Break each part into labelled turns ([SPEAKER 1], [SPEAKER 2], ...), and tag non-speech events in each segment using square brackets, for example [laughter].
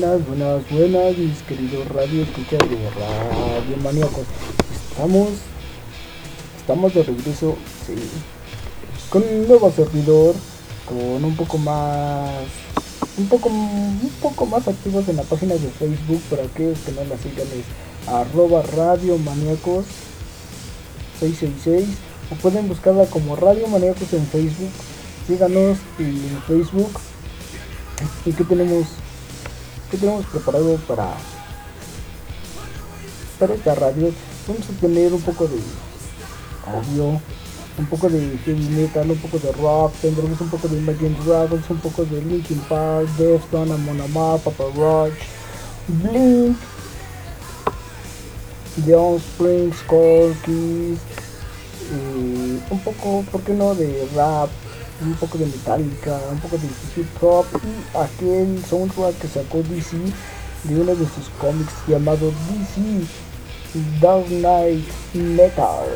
[SPEAKER 1] buenas, buenas, buenas, mis queridos radio escuchas de Radio Maníacos. Estamos, estamos de regreso, sí, con un nuevo servidor, con un poco más, un poco, un poco más activos en la página de Facebook para aquellos que no la sigan es arroba Radio Maníacos 666 o pueden buscarla como Radio Maníacos en Facebook. Síganos en Facebook. ¿Y qué tenemos? ¿Qué tenemos preparado para, para esta radio? Vamos a tener un poco de audio, un poco de heavy metal, un poco de rock, tendremos un poco de Imagine Dragons, un poco de Linkin Park, Deftones, Amon Amarth, Papa Roach, Blink, The Offspring, Scorpions, un poco, ¿por qué no?, de rap, un poco de Metallica, un poco de hip hop y aquel soundtrack que sacó DC de uno de sus cómics llamado DC Dark Knight Metal.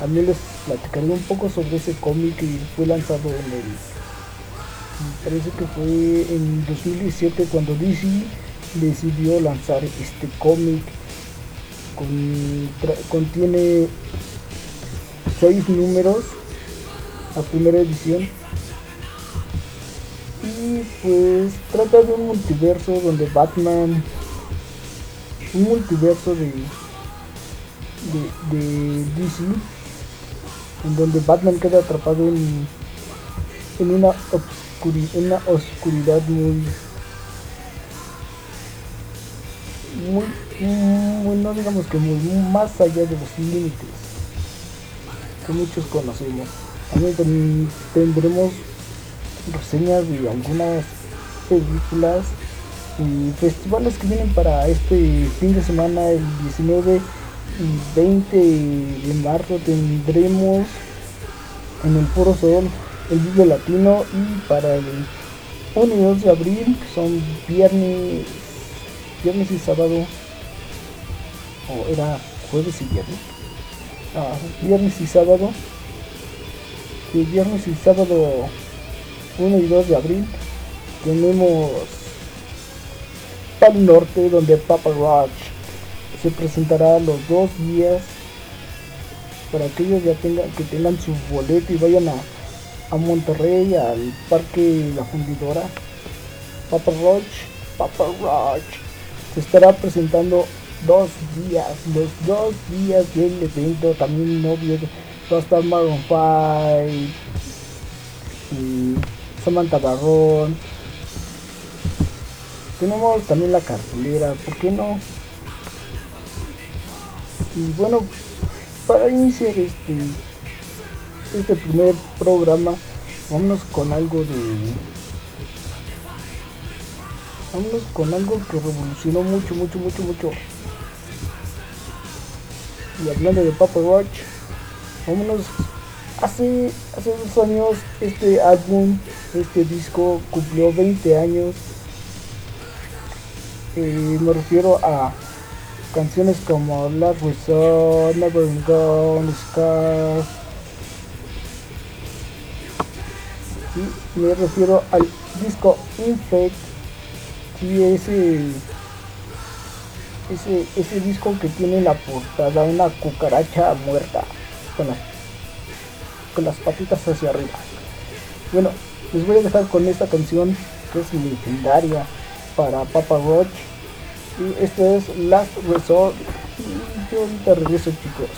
[SPEAKER 1] También les platicaré un poco sobre ese cómic que fue lanzado en el. parece que fue en 2017 cuando DC decidió lanzar este cómic. Con, contiene seis números la primera edición. Y pues trata de un multiverso donde Batman, un multiverso de, de, DC, en donde Batman queda atrapado en, en una, una oscuridad muy, muy, muy, no digamos que muy, más allá de los límites que muchos conocemos. También tendremos reseñas de algunas películas y festivales que vienen para este fin de semana, el 19 y 20 de marzo. Tendremos en el Foro Sol el Vive Latino y para el 1 y 2 de abril, que son viernes, viernes y sábado, o era jueves y viernes, ah, viernes y sábado, el viernes y sábado 1 y 2 de abril tenemos Pal Norte donde Papa Roach se presentará los dos días para aquellos ya tengan que tengan su boleto y vayan a, a Monterrey al parque La Fundidora. Papa Roach Roach se estará presentando dos días los dos días del evento también no va a estar Maroon 5 y Samantha Barrón. Tenemos también la cartulera, ¿por qué no? Y bueno, para iniciar este, este primer programa, vámonos con algo de. Vámonos con algo que revolucionó mucho, mucho, mucho, mucho. Y hablando de Papa Watch, vámonos. Hace hace dos años este álbum este disco cumplió 20 años. Eh, me refiero a canciones como Last Resort, Never Gone, Scar y me refiero al disco Infect y ese ese, ese disco que tiene la portada una cucaracha muerta con las, con las patitas hacia arriba. Bueno, les voy a dejar con esta canción que es legendaria para Papa Roach. Y este es Last Resort. Yo ahorita regreso chicos,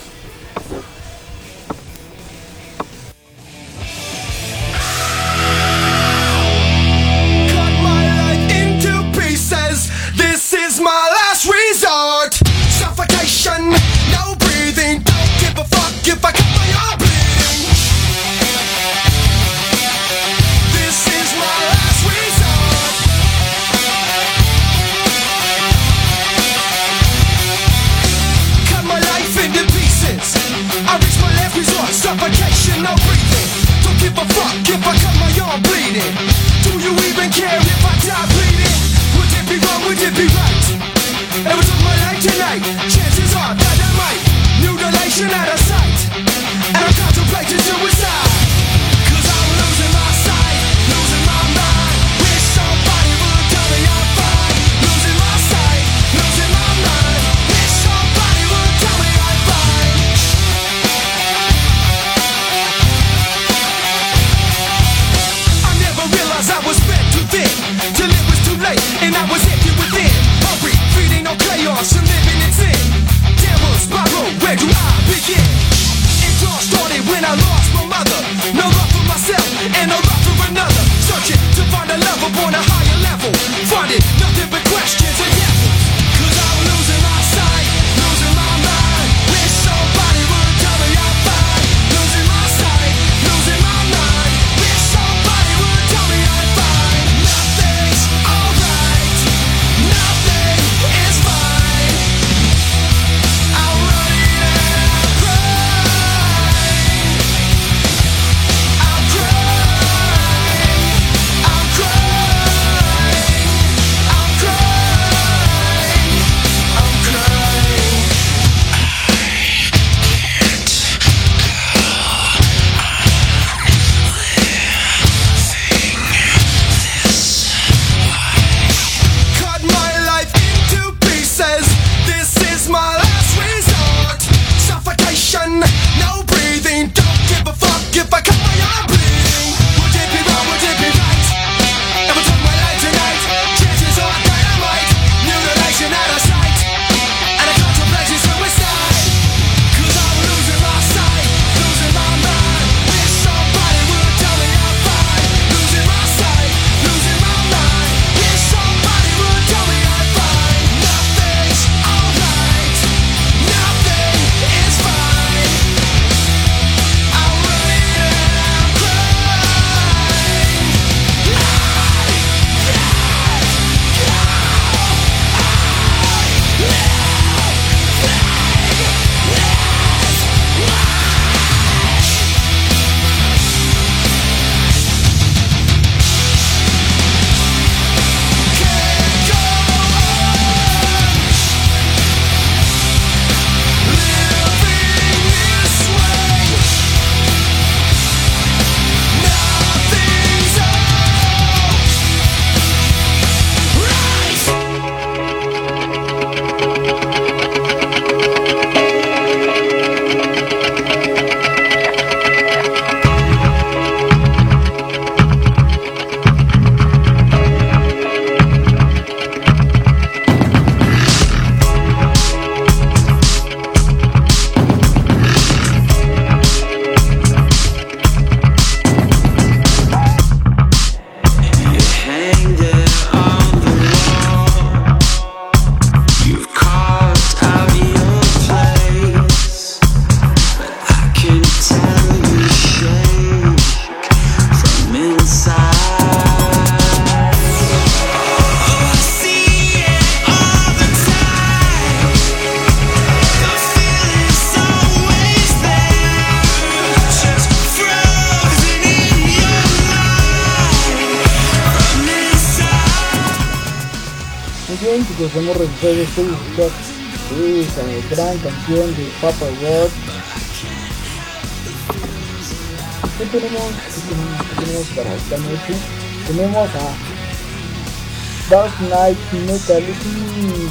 [SPEAKER 1] Tenemos a Dark Knight Metal, es un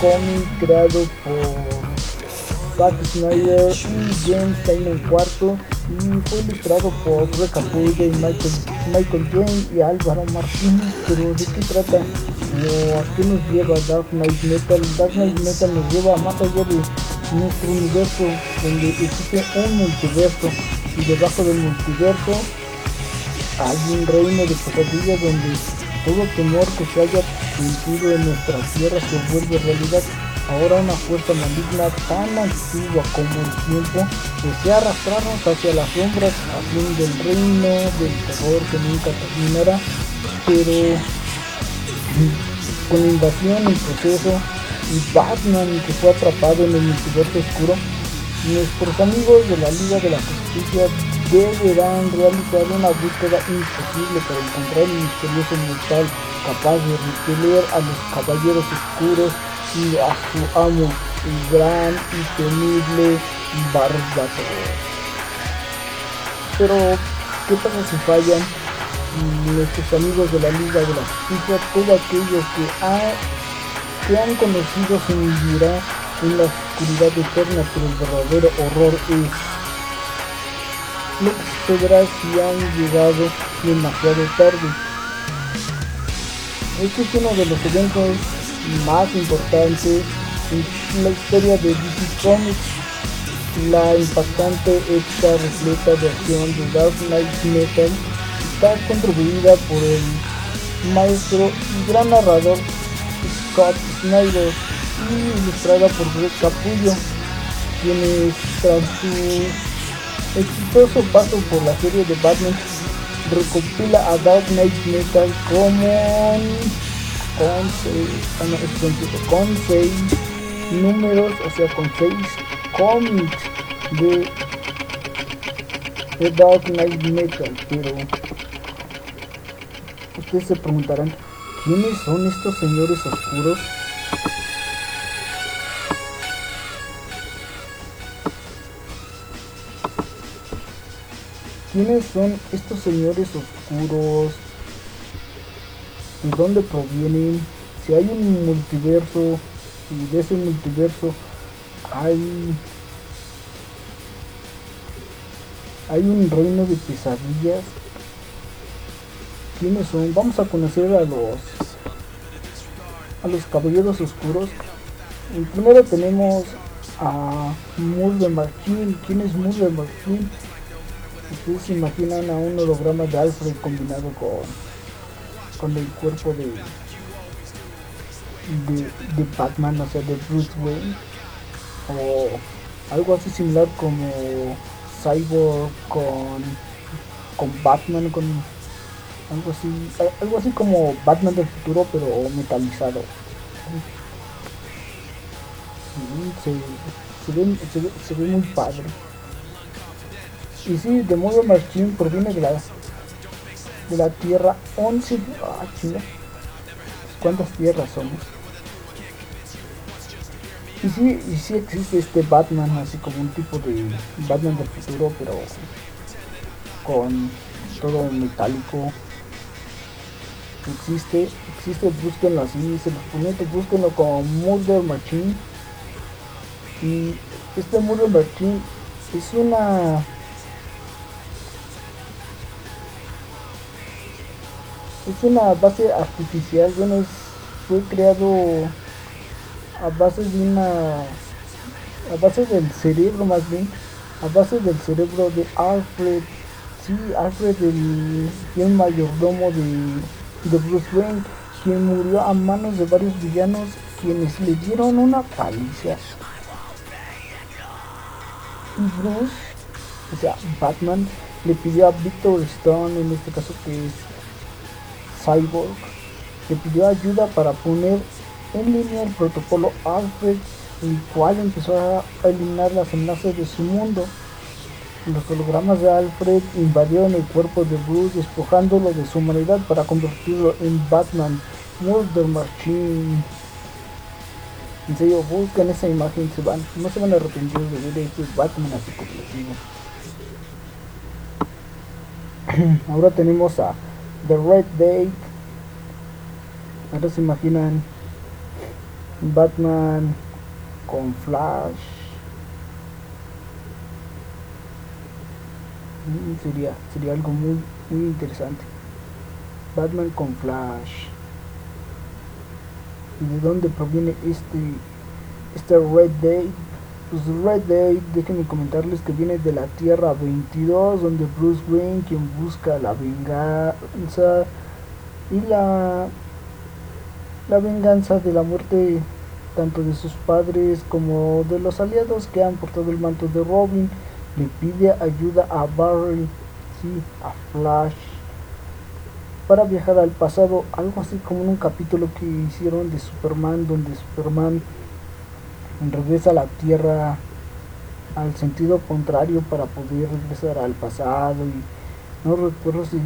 [SPEAKER 1] cómic creado por Zack Snyder y James Tynion cuarto y fue ilustrado por Greg y Michael, Michael James y Álvaro Martínez. Pero ¿de qué trata? ¿A qué nos lleva Dark Knight Metal? Dark Knight Metal nos lleva más allá de nuestro universo, donde existe un multiverso y debajo del multiverso hay un reino de pesadillas donde todo temor que se haya sentido en nuestra tierra se vuelve realidad. Ahora una fuerza maligna tan antigua como el tiempo desea arrastrarnos hacia las sombras, a fin del reino del terror que nunca terminará, pero con invasión en proceso y Batman que fue atrapado en el multiverso oscuro, nuestros amigos de la Liga de la Justicia deberán realizar una búsqueda imposible para encontrar el misterioso mortal capaz de repeler a los caballeros oscuros y a su amo, el gran y temible Bárbaro. Pero, ¿qué pasa si fallan? Nuestros amigos de la Liga de la Justicia, todos aquellos que, que han conocido se hundirá en la oscuridad eterna, pero el verdadero horror es que sucederá si han llegado demasiado tarde. Este es uno de los eventos más importante en la historia de DC Comics, la impactante épica repleta de acción de Dark Knight Metal está contribuida por el maestro y gran narrador Scott Snyder y ilustrada por Greg Capullo, quienes tras su exitoso paso por la serie de Batman recopila a Dark Knight Metal como con 6, con 6 números, o sea, con 6 cómics de, de Dark Knight Metal, pero ustedes se preguntarán, ¿quiénes son estos señores oscuros? ¿Quiénes son estos señores oscuros? de dónde provienen, si hay un multiverso y de ese multiverso hay hay un reino de pesadillas. ¿Quiénes son? Vamos a conocer a los a los caballeros oscuros. primero tenemos a Marquín. ¿Quién es Murder Marquín? Ustedes se imaginan a un holograma de Alfred combinado con con el cuerpo de, de, Batman, o sea, de Bruce Wayne, o algo así similar como Cyborg con, con Batman, con algo así, algo así como Batman del futuro, pero metalizado. Se, se, ve, muy padre. Y sí, de modo Machine proviene de la de la Tierra 11. Ah, ¿Cuántas tierras somos? Y sí, y sí existe este Batman, así como un tipo de Batman del futuro, pero con todo metálico. Existe, existe, búsquenlo así, se los prometo, búsquenlo como Murder Machine. Y este Murder Machine es una es una base artificial, bueno, fue creado a base de una, a base del cerebro más bien, a base del cerebro de Alfred, sí, Alfred el, mayordomo de, de Bruce Wayne, quien murió a manos de varios villanos quienes le dieron una paliza. Y Bruce, o sea, Batman, le pidió a Victor Stone, en este caso que es Cyborg le pidió ayuda para poner en línea el protocolo Alfred, el cual empezó a eliminar las amenazas de su mundo. Los hologramas de Alfred invadieron el cuerpo de Bruce, despojándolo de su humanidad para convertirlo en Batman, Murder Machine. En serio, buscan esa imagen, van, no se van a arrepentir de ver este Batman así completo. [clears throat] Ahora tenemos a The Red Day. Ahora se imaginan Batman con Flash. Mm, sería, sería algo muy, muy interesante. Batman con Flash. ¿Y de dónde proviene este, este Red Day? Pues Red Day, déjenme comentarles que viene de la Tierra 22, donde Bruce Wayne, quien busca la venganza y la, la venganza de la muerte tanto de sus padres como de los aliados que han portado el manto de Robin, le pide ayuda a Barry, sí, a Flash, para viajar al pasado, algo así como en un capítulo que hicieron de Superman, donde Superman regresa a la Tierra al sentido contrario para poder regresar al pasado y no recuerdo si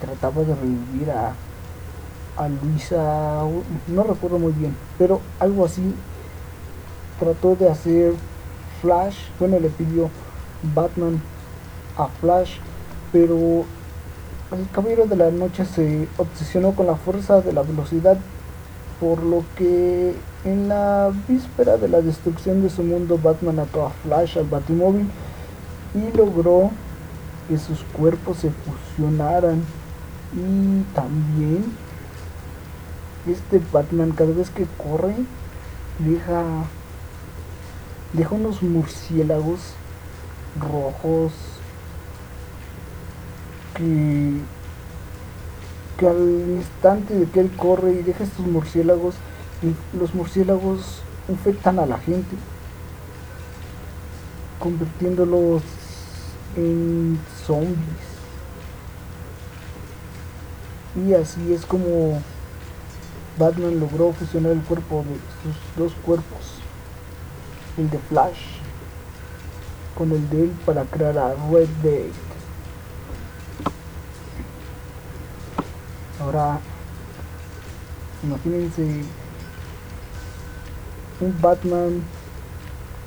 [SPEAKER 1] trataba de revivir a, a Luisa, no recuerdo muy bien, pero algo así trató de hacer Flash, bueno le pidió Batman a Flash, pero el Caballero de la Noche se obsesionó con la fuerza de la velocidad, por lo que en la víspera de la destrucción de su mundo, Batman ató a Flash al Batimóvil y logró que sus cuerpos se fusionaran. Y también este Batman cada vez que corre deja, deja unos murciélagos rojos que, que al instante de que él corre y deja estos murciélagos, los murciélagos infectan a la gente, convirtiéndolos en zombies. Y así es como Batman logró fusionar el cuerpo de sus dos cuerpos, el de Flash con el de él para crear a Red Dead. Ahora, imagínense un Batman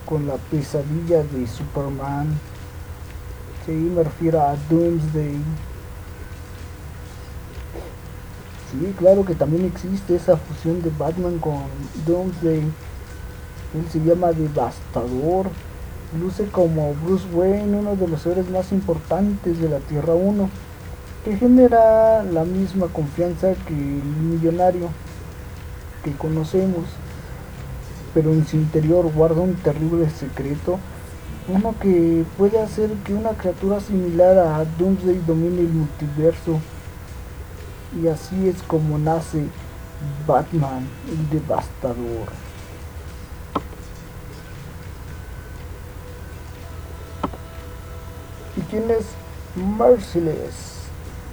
[SPEAKER 1] con la pesadilla de Superman. Sí, me refiero a Doomsday. Sí, claro que también existe esa fusión de Batman con Doomsday. Él se llama Devastador. Luce como Bruce Wayne, uno de los héroes más importantes de la Tierra 1 que genera la misma confianza que el millonario que conocemos, pero en su interior guarda un terrible secreto, uno que puede hacer que una criatura similar a Doomsday domine el multiverso. Y así es como nace Batman, el devastador. ¿Y quién es Merciless?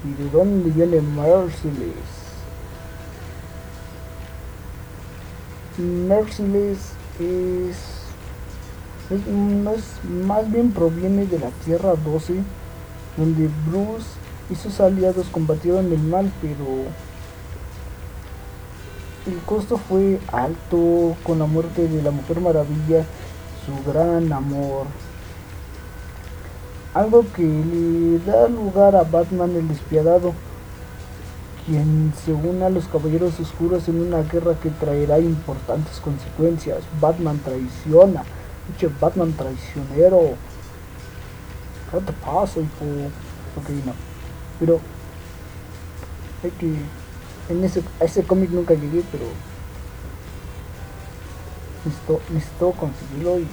[SPEAKER 1] ¿Y de dónde viene Merciless? Merciless es, es, más bien proviene de la Tierra 12, donde Bruce y sus aliados combatieron el mal, pero el costo fue alto con la muerte de la Mujer Maravilla, su gran amor. Algo que le da lugar a Batman el despiadado, quien se une a los Caballeros Oscuros en una guerra que traerá importantes consecuencias. Batman traiciona, pinche Batman traicionero. ¿Qué pasa, hijo? Ok, no. Pero hay que. En ese, a ese cómic nunca llegué, pero necesito, necesito conseguirlo y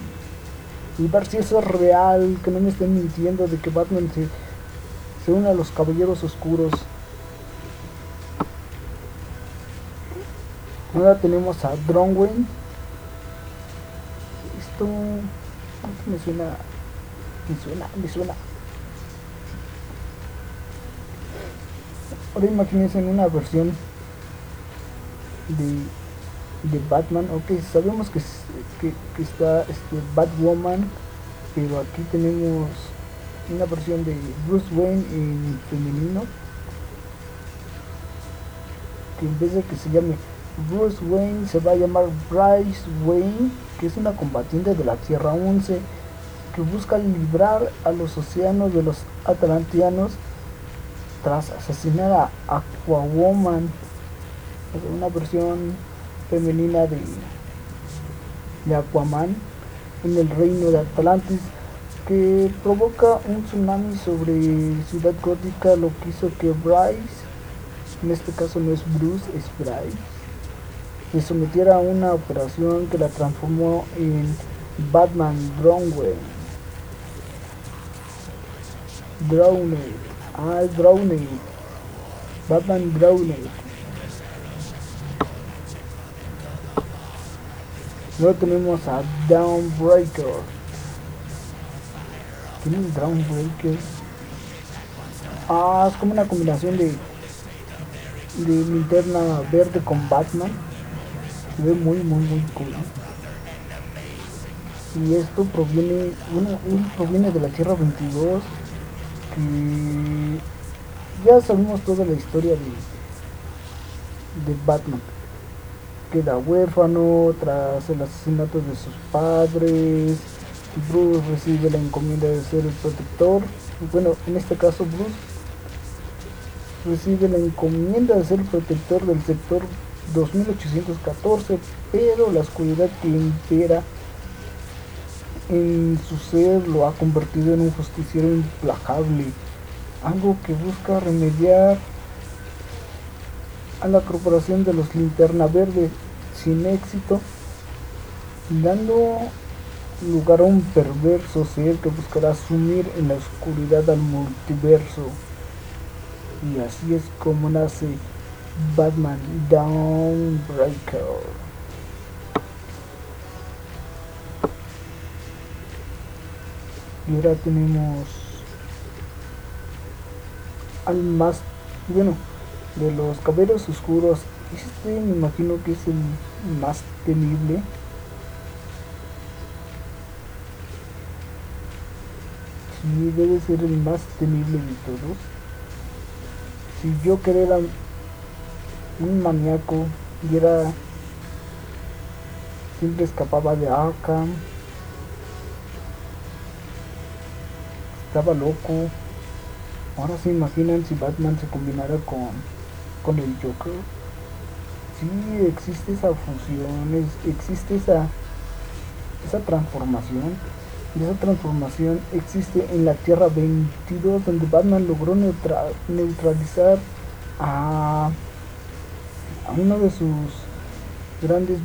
[SPEAKER 1] y ver si eso es real, que no me estén mintiendo de que Batman se, se une a los caballeros oscuros. Ahora tenemos a Dronwen. Esto, me suena, me suena, me suena. Ahora imagínense en una versión de de Batman. Ok, sabemos que, que, está este Batwoman, pero aquí tenemos una versión de Bruce Wayne en femenino. Que en vez de que se llame Bruce Wayne se va a llamar Bryce Wayne, que es una combatiente de la Tierra 11 que busca librar a los océanos de los atlantianos tras asesinar a Aquawoman, una versión femenina de, de Aquaman en el reino de Atlantis que provoca un tsunami sobre Ciudad Gótica, lo que hizo que Bryce, en este caso no es Bruce, es Bryce, se sometiera a una operación que la transformó en Batman Drowned. Drowned. Ah, Drowned. Batman Drowned. Luego tenemos a Downbreaker. ¿Quién es Downbreaker? Ah, es como una combinación de de linterna verde con Batman. Ve muy muy muy cool. Y esto proviene, bueno, proviene de la Tierra 22 que ya sabemos toda la historia de, de Batman queda huérfano tras el asesinato de sus padres. Bruce recibe la encomienda de ser el protector. Bueno, en este caso Bruce recibe la encomienda de ser el protector del sector 2814, pero la oscuridad que impera en su ser lo ha convertido en un justiciero implacable, algo que busca remediar a la corporación de los Linterna Verde sin éxito, dando lugar a un perverso ser que buscará sumir en la oscuridad al multiverso. Y así es como nace Batman Downbreaker. Y ahora tenemos al más, bueno, de los caballeros oscuros, este me imagino que es el más temible. Sí, debe ser el más temible de todos. Si yo quería un maníaco y era siempre escapaba de Arkham estaba loco ahora se imaginan si Batman se combinara con con el Joker. Sí, existe esa fusión, existe esa, esa transformación. Y esa transformación existe en la Tierra 22, donde Batman logró neutralizar a, a uno de sus grandes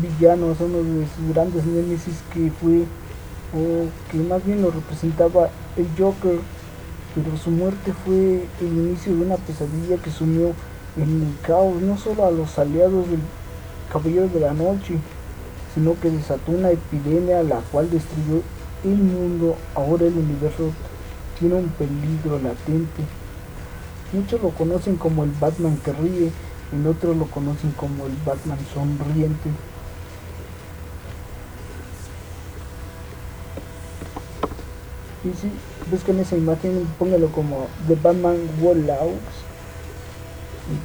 [SPEAKER 1] villanos, uno de sus grandes némesis que fue, o que más bien lo representaba el Joker pero su muerte fue el inicio de una pesadilla que sumió en el caos no solo a los aliados del Caballero de la Noche, sino que desató una epidemia la cual destruyó el mundo. Ahora el universo tiene un peligro latente. Muchos lo conocen como el Batman que ríe, en otros lo conocen como el Batman sonriente. Y si busquen esa imagen, póngalo como The Batman y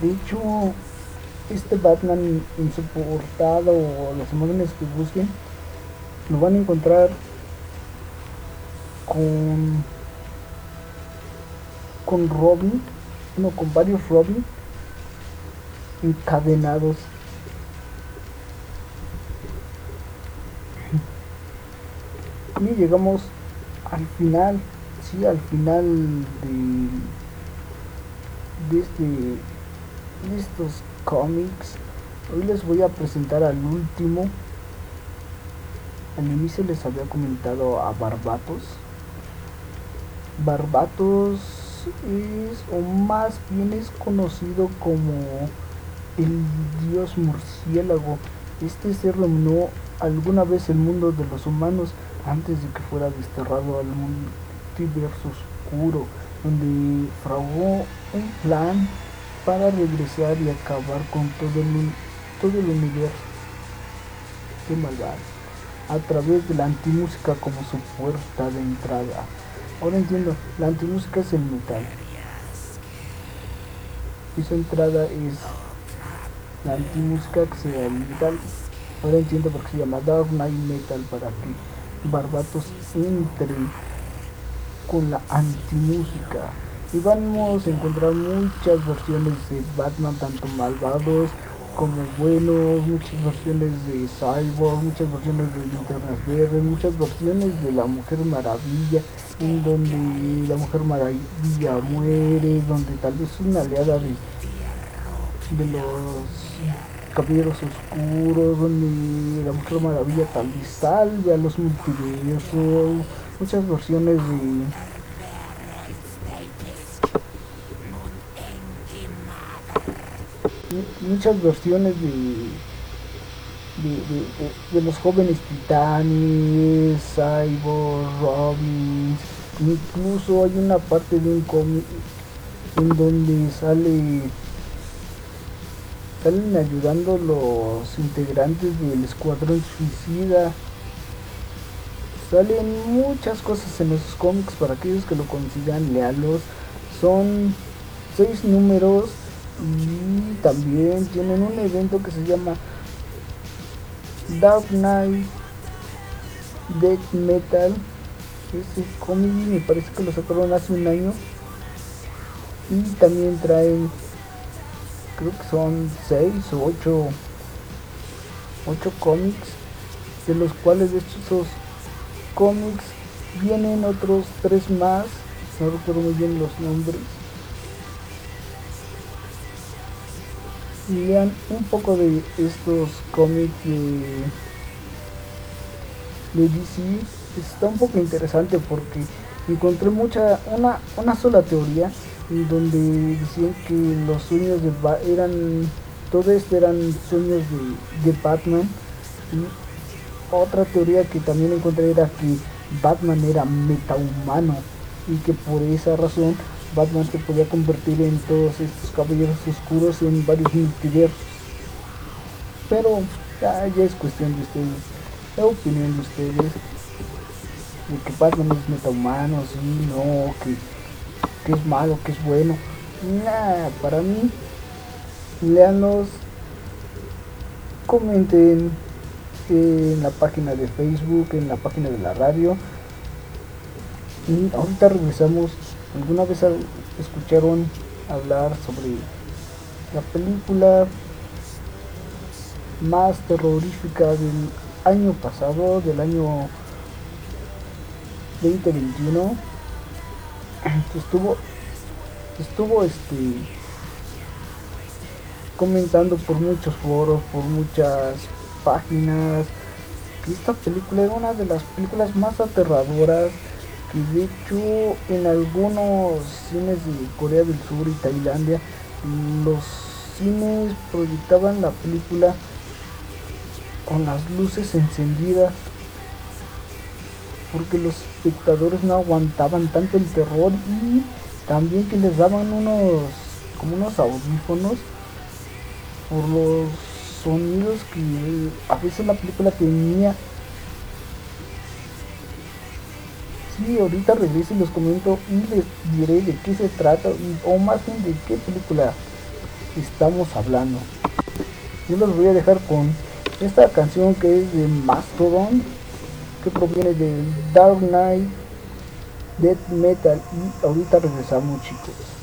[SPEAKER 1] De hecho, este Batman en su portada o las imágenes que busquen, lo van a encontrar con con Robin, no, con varios Robin encadenados. Y llegamos al final, sí, al final de, de, este, de estos cómics, hoy les voy a presentar al último. Al inicio les había comentado a Barbatos. Barbatos es, o más bien es conocido como el dios murciélago. Este ser dominó alguna vez el mundo de los humanos antes de que fuera desterrado al multiverso oscuro, donde fraguó un plan para regresar y acabar con todo el, todo el universo. Qué malvado. A través de la antimúsica como su puerta de entrada. Ahora entiendo, la antimúsica es el metal. Y su entrada es la antimúsica que el metal. Ahora entiendo por qué se llama Dark Knight Metal para que Barbatos entre con la antimúsica. Y vamos a encontrar muchas versiones de Batman, tanto malvados como buenos, muchas versiones de Cyborg, muchas versiones de Linternas Verdes, muchas versiones de la Mujer Maravilla, en donde la Mujer Maravilla muere, donde tal vez una aliada de, de los Caballeros Oscuros, donde la Mujer Maravilla vez salve a los multiversos, muchas versiones de muchas versiones de de, los jóvenes titanes, Cyborg, Robin, incluso hay una parte de un cómic en donde sale salen ayudando los integrantes del escuadrón suicida. Salen muchas cosas en esos cómics para aquellos que lo consigan lealos. Son seis números y también tienen un evento que se llama Dark Knight Death Metal. Ese cómic me parece que lo sacaron hace un año. Y también traen creo que son 6 o 8 8 cómics de los cuales de estos cómics vienen otros 3 más no recuerdo muy bien los nombres. Lean un poco de estos cómics de, de DC está un poco interesante porque encontré mucha una, una sola teoría donde decían que los sueños de eran todo esto eran sueños de, Batman otra teoría que también encontré era que Batman era metahumano y que por esa razón Batman se podía convertir en todos estos caballeros oscuros en varios multiversos. Pero ya, es cuestión de ustedes, la opinión de ustedes, de que Batman es metahumano, sí, no, que, que es malo, que es bueno. Nada, para mí, leanlos, comenten en la página de Facebook, en la página de la radio. Y ahorita regresamos ¿Alguna vez escucharon hablar sobre la película más terrorífica del año pasado, del año 2021? Estuvo, estuvo este comentando por muchos foros, por muchas páginas, que esta película era una de las películas más aterradoras que de hecho en algunos cines de Corea del Sur y Tailandia los cines proyectaban la película con las luces encendidas porque los espectadores no aguantaban tanto el terror y también que les daban unos como unos audífonos por los sonidos que a veces la película tenía y ahorita regreso y les comento y les diré de qué se trata o más bien de qué película estamos hablando. Yo los voy a dejar con esta canción que es de Mastodon, que proviene de Dark Knight, Death Metal y ahorita regresamos chicos.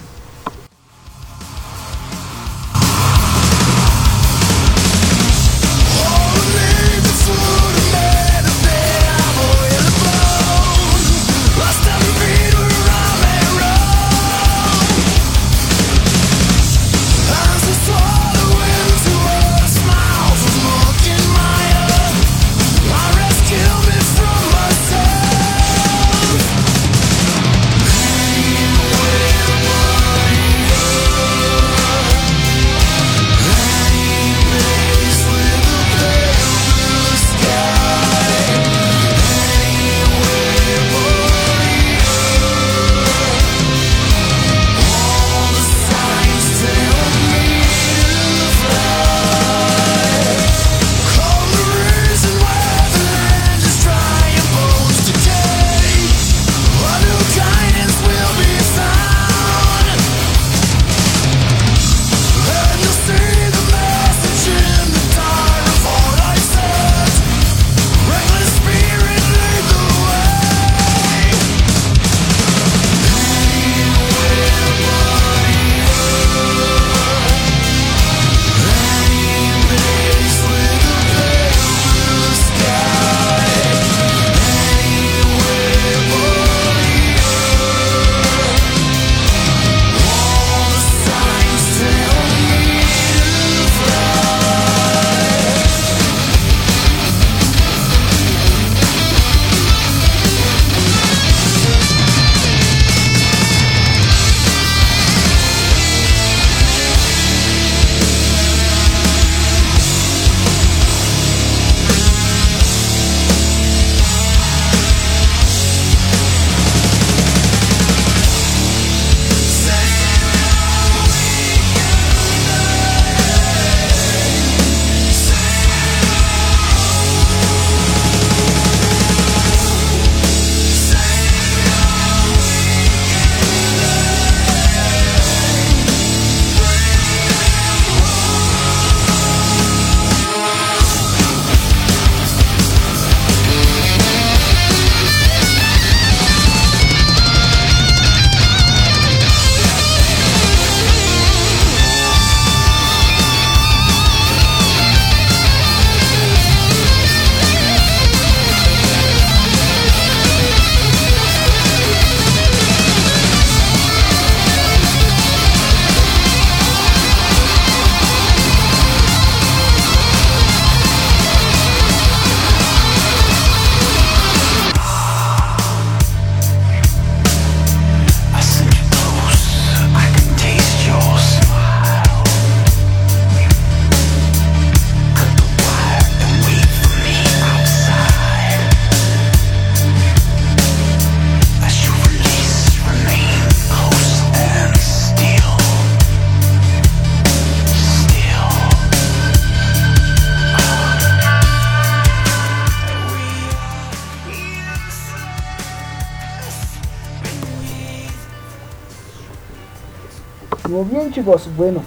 [SPEAKER 1] Chicos, bueno,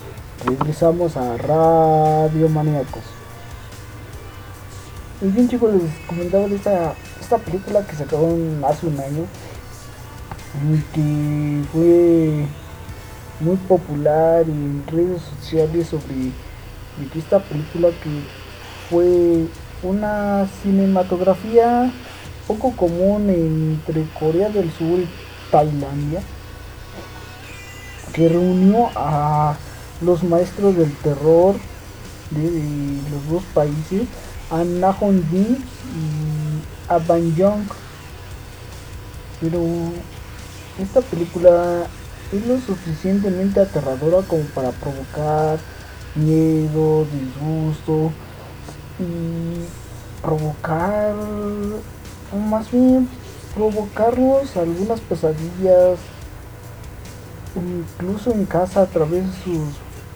[SPEAKER 1] regresamos a Radio Maníacos. Y bien chicos, les comentaba de esta, esta película que sacaron hace un año. Que fue muy popular en redes sociales sobre esta película que fue una cinematografía poco común entre Corea del Sur y Tailandia que reunió a los maestros del terror de, los dos países, a Na Hong Jin y a Ban Jong. Pero esta película es lo suficientemente aterradora como para provocar miedo, disgusto y provocar, o más bien provocarnos algunas pesadillas incluso en casa a través de sus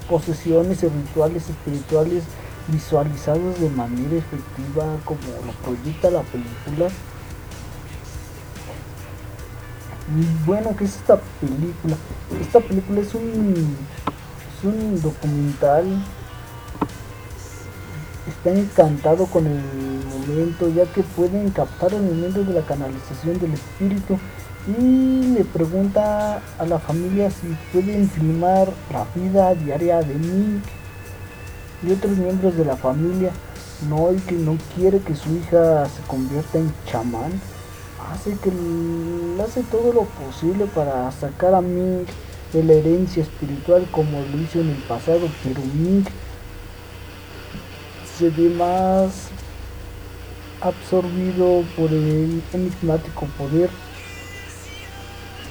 [SPEAKER 1] posesiones y rituales espirituales visualizados de manera efectiva como lo proyecta la película. Y bueno, ¿qué es esta película? Esta película es un, es un documental. Está encantado con el momento, ya que pueden captar el momento de la canalización del espíritu y le pregunta a la familia si pueden filmar la vida diaria de Nick y otros miembros de la familia. No, y que no quiere que su hija se convierta en chamán. Hace que hace todo lo posible para sacar a Ming de la herencia espiritual como lo hizo en el pasado, pero Ming se ve más absorbido por el enigmático poder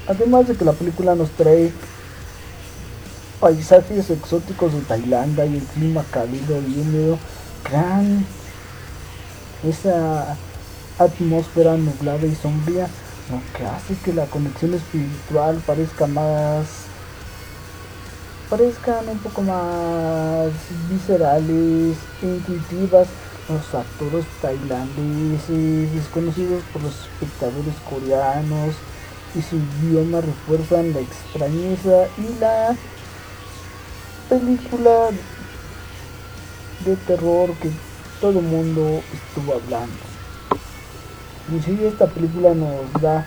[SPEAKER 1] Además de que la película nos trae paisajes exóticos de Tailandia y el clima cálido y húmedo, crean esa atmósfera nublada y sombría, lo que hace que la conexión espiritual parezca más parezcan un poco más viscerales e intuitivas. Los actores tailandeses desconocidos por los espectadores coreanos y su idioma refuerzan la extrañeza y la película de terror que todo el mundo estuvo hablando. Y esta película nos da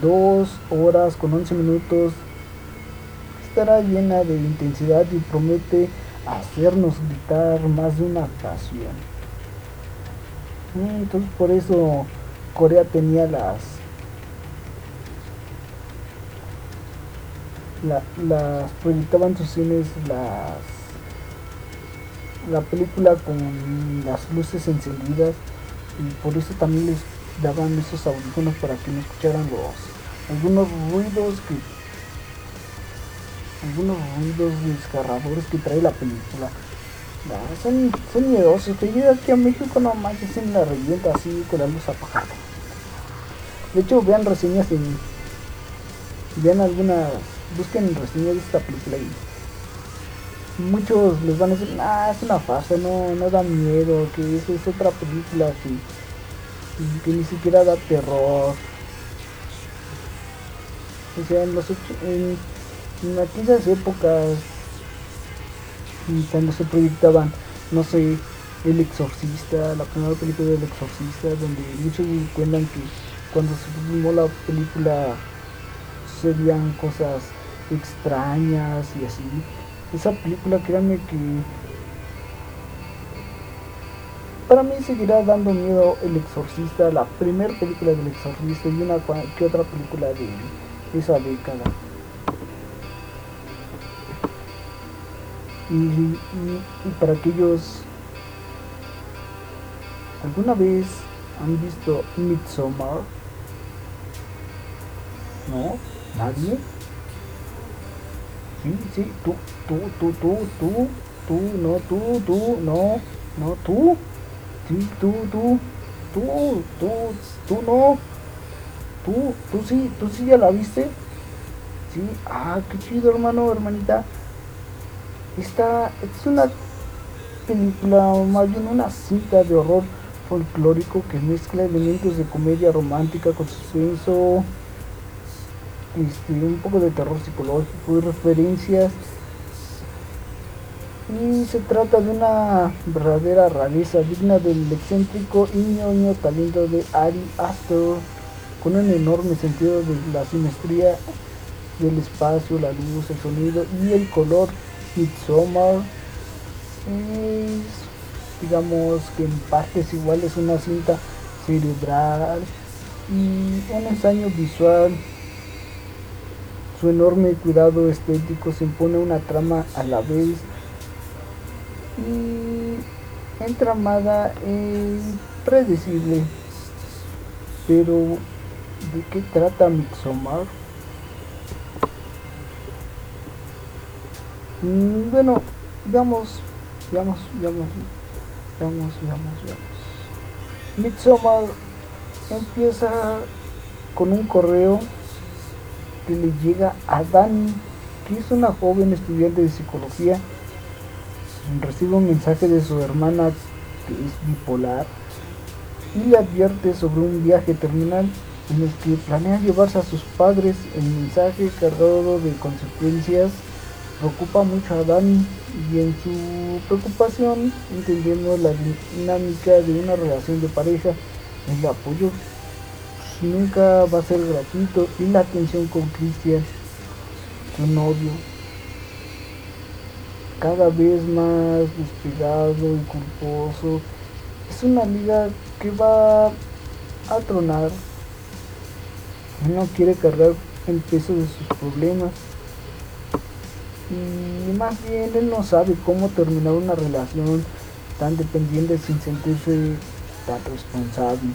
[SPEAKER 1] dos horas con 11 minutos. Estará llena de intensidad y promete hacernos gritar más de una ocasión. Entonces por eso Corea tenía las las proyectaban sus cines las la película con las luces encendidas y por eso también les daban esos audífonos para que no escucharan los algunos ruidos que algunos ruidos desgarradores que trae la película. Son, son miedosos. Que yo aquí a México no manches en la revienta así con la luz apagada de hecho vean reseñas en vean algunas busquen reseñas esta película y muchos les van a decir, ah, es una fase, no, no da miedo, que eso es otra película que, que ni siquiera da terror. O sea, en, los, en, en aquellas épocas, cuando se proyectaban, no sé, El Exorcista, la primera película del Exorcista, donde muchos cuentan que cuando se filmó la película sucedían cosas extrañas y así. Esa película, créanme que para mí seguirá dando miedo El Exorcista, la primera película del Exorcista y una que otra película de esa década. Y, y, y para aquellos ¿Alguna vez han visto Midsommar? ¿No? ¿Nadie? Sí, sí, tú, tú, tú, tú, tú, tú, no, tú, tú, no, no, tú, sí, tú, tú, tú, tú, tú, no, tú, tú sí, tú sí ya la viste, sí, ah, qué chido hermano, hermanita, esta es una película, más bien una cinta de horror folclórico que mezcla elementos de comedia romántica con suspenso, este, un poco de terror psicológico y referencias y se trata de una verdadera rareza digna del excéntrico y ñoño talento de Ari Aster, con un enorme sentido de la simetría del espacio, la luz, el sonido y el color. Midsommar es, digamos que en partes iguales una cinta cerebral y un ensayo visual. Su enorme cuidado estético se impone una trama a la vez y entramada e predecible. Pero, ¿de qué trata Midsommar? Mm, bueno, veamos, veamos, veamos, veamos, veamos, veamos. Midsommar empieza con un correo que le llega a Dani, que es una joven estudiante de psicología. Recibe un mensaje de su hermana que es bipolar y le advierte sobre un viaje terminal en el que planea llevarse a sus padres. El mensaje cargado de consecuencias preocupa mucho a Dani y en su preocupación entendiendo la dinámica de una relación de pareja el apoyo nunca va a ser gratuito. Y la atención con Cristian su novio cada vez más despegado y culposo. Es una liga que va a tronar. No quiere cargar el peso de sus problemas. Y más bien él no sabe cómo terminar una relación tan dependiente sin sentirse tan responsable.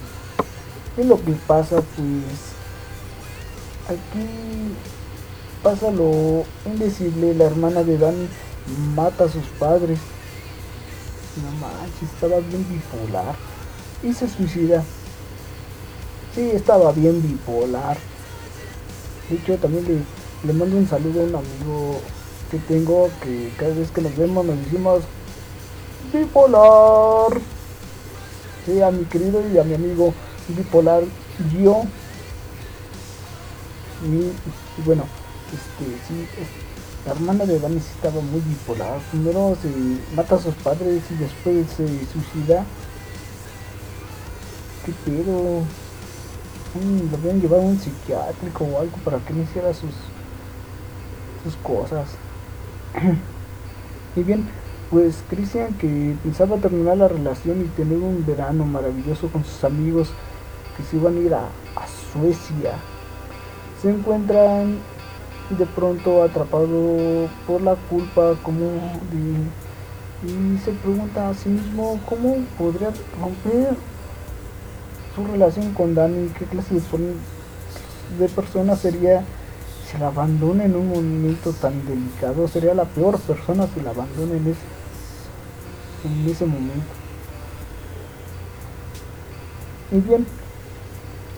[SPEAKER 1] Y lo que pasa pues aquí pasa lo indecible, la hermana de Dan mata a sus padres. No manches, estaba bien bipolar. Y se suicida. Sí, estaba bien bipolar. De hecho, también le, le mando un saludo a un amigo que tengo que cada vez que nos vemos nos decimos bipolar. Sí, a mi querido y a mi amigo bipolar yo. Y, bueno, este, sí, la hermana de Dani sí estaba muy bipolar. Primero se mata a sus padres y después se suicida. ¿Qué pedo? Lo habían llevado a un psiquiátrico o algo para que no hiciera sus, sus cosas. y bien, pues Cristian que pensaba terminar la relación y tener un verano maravilloso con sus amigos que se iban a ir a, Suecia, se encuentran de pronto atrapado por la culpa como de, y se pregunta a sí mismo cómo podría romper su relación con Dani, qué clase de, persona sería si la abandona en un momento tan delicado, sería la peor persona si la abandona en ese, en ese momento. Y bien,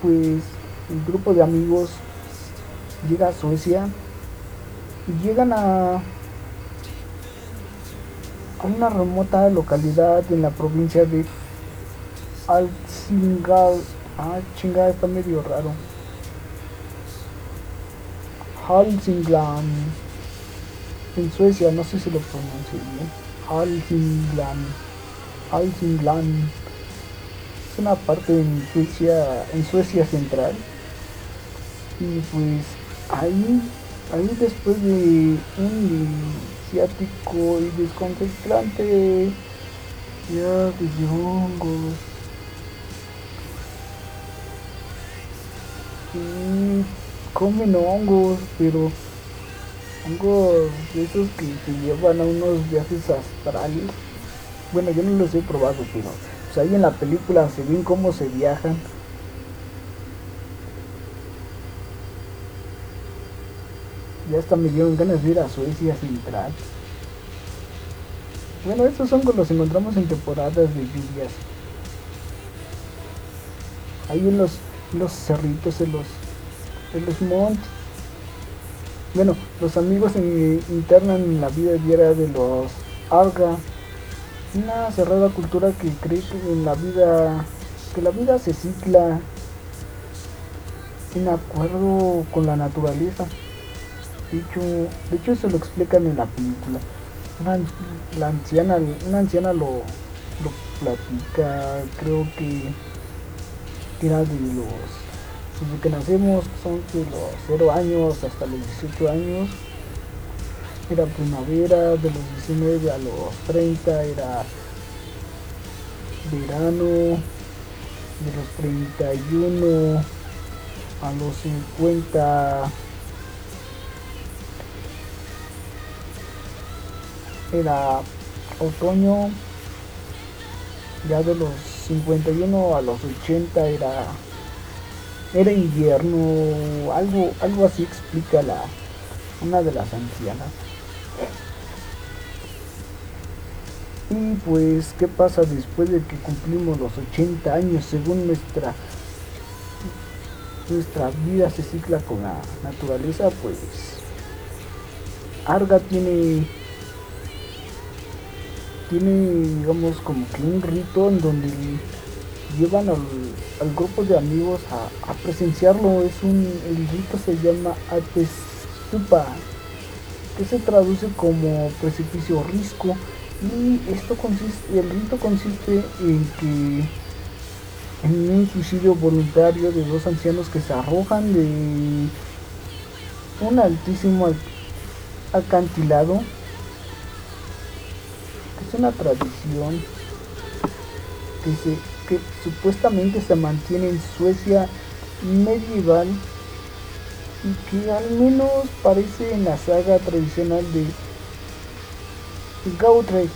[SPEAKER 1] pues el grupo de amigos llega a Suecia y llegan a, a una remota localidad en la provincia de Alzingal. Ah, chingada, está medio raro. Hälsingland en Suecia, no sé si lo pronuncio bien. Hälsingland es una parte en Suecia, en Suecia central. Y pues ahí, ahí después de un ciático y desconcentrante ya de hongos comen hongos, pero hongos de esos que llevan a unos viajes astrales. Bueno, yo no los he probado, pero pues ahí en la película se ven cómo se viajan. Ya hasta me dieron ganas de ir a Suecia Central. Bueno, estos hongos los encontramos en temporadas de lluvias. Ahí en los, los cerritos, en los en los montes. Bueno, los amigos se internan en la vida diaria de los Arga, una cerrada cultura que cree en la vida, que la vida se cicla en acuerdo con la naturaleza. De hecho, de hecho eso lo explican en la película. una, anciana, una anciana lo, lo platica, creo que era de los, desde que nacemos, son de los 0 años hasta los 18 años, era primavera, de los 19 a los 30 era verano, de los 31 a los 50 era otoño, ya de los 51 a los 80 era era invierno, algo algo así explica la una de las ancianas. Y pues, ¿qué pasa después de que cumplimos los 80 años según nuestra nuestra vida se cicla con la naturaleza? Pues Arga tiene tiene digamos como que un rito en donde llevan al, grupo de amigos a, presenciarlo es un el rito se llama Atestupa que se traduce como precipicio risco y esto consiste el rito consiste en que en un suicidio voluntario de dos ancianos que se arrojan de un altísimo acantilado es una tradición que, se, que supuestamente se mantiene en Suecia medieval y que al menos parece en la saga tradicional de Gautrek.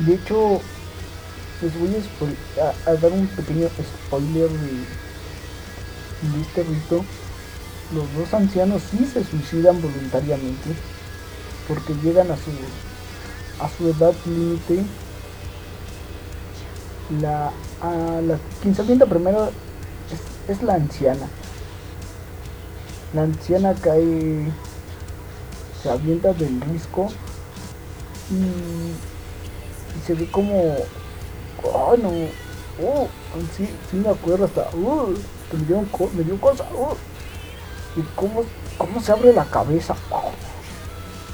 [SPEAKER 1] De hecho, les voy a, dar un pequeño spoiler de, este rito. Los dos ancianos sí se suicidan voluntariamente porque llegan a su a su edad límite. La, a la quien se primero es, la anciana. La anciana cae, se avienta del risco y, se ve como, oh no, oh, sí, sí me acuerdo hasta, uh, me, dio, me dio cosa, uh, y cómo, cómo se abre la cabeza,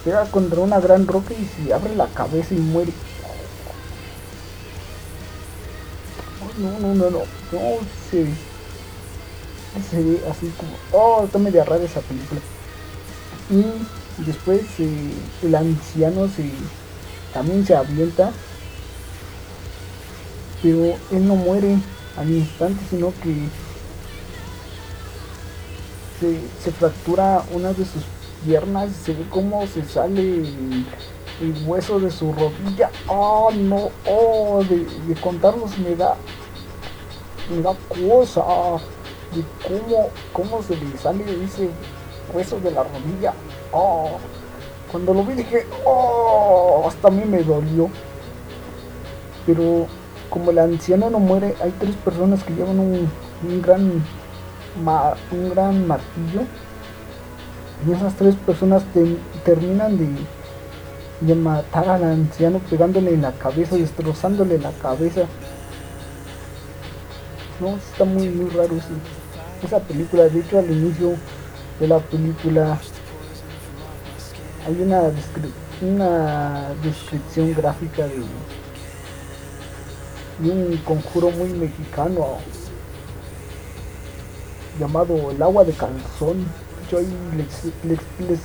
[SPEAKER 1] Llega contra una gran roca y se abre la cabeza y muere. No, no, no, no. No se, se ve así como. Oh, está media rara esa película. Y después eh, el anciano se también se avienta. Pero él no muere al instante, sino que se, se fractura una de sus piernas se ve cómo se sale el, hueso de su rodilla. Oh, no, oh, de, contarlos me da, me da cosa de cómo, cómo se le sale ese hueso de la rodilla. Oh, cuando lo vi dije, oh, hasta a mí me dolió. Pero como el anciano no muere, hay tres personas que llevan un, un gran, un gran martillo y esas tres personas terminan de, matar al anciano pegándole en la cabeza, destrozándole la cabeza. No, está muy muy raro esa película. De hecho al inicio de la película hay una, una descripción gráfica de, un conjuro muy mexicano llamado el agua de calzón les, les,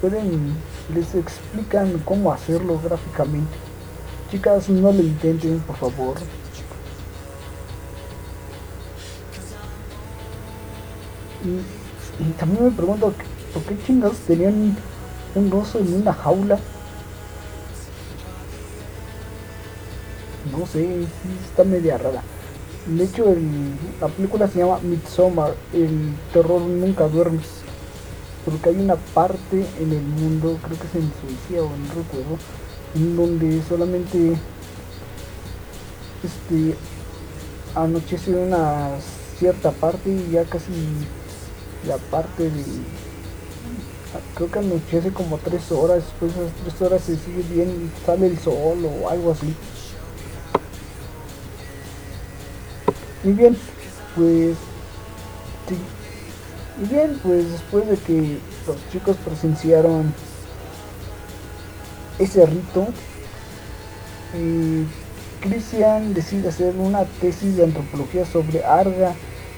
[SPEAKER 1] pueden, les explican cómo hacerlo gráficamente. Chicas, no lo intenten, por favor. Y, también me pregunto, ¿por qué chingados tenían un oso en una jaula? No sé, está media rara. De hecho, la película se llama Midsommar, el terror nunca duerme. Porque hay una parte en el mundo, creo que es en Suecia o en recuerdo, en donde solamente este anochece una cierta parte y ya casi la parte de creo que anochece como tres horas, después de esas tres horas se sigue bien, sale el sol o algo así. Y bien, pues... Y bien, pues después de que los chicos presenciaron ese rito, eh, Christian decide hacer una tesis de antropología sobre Arga,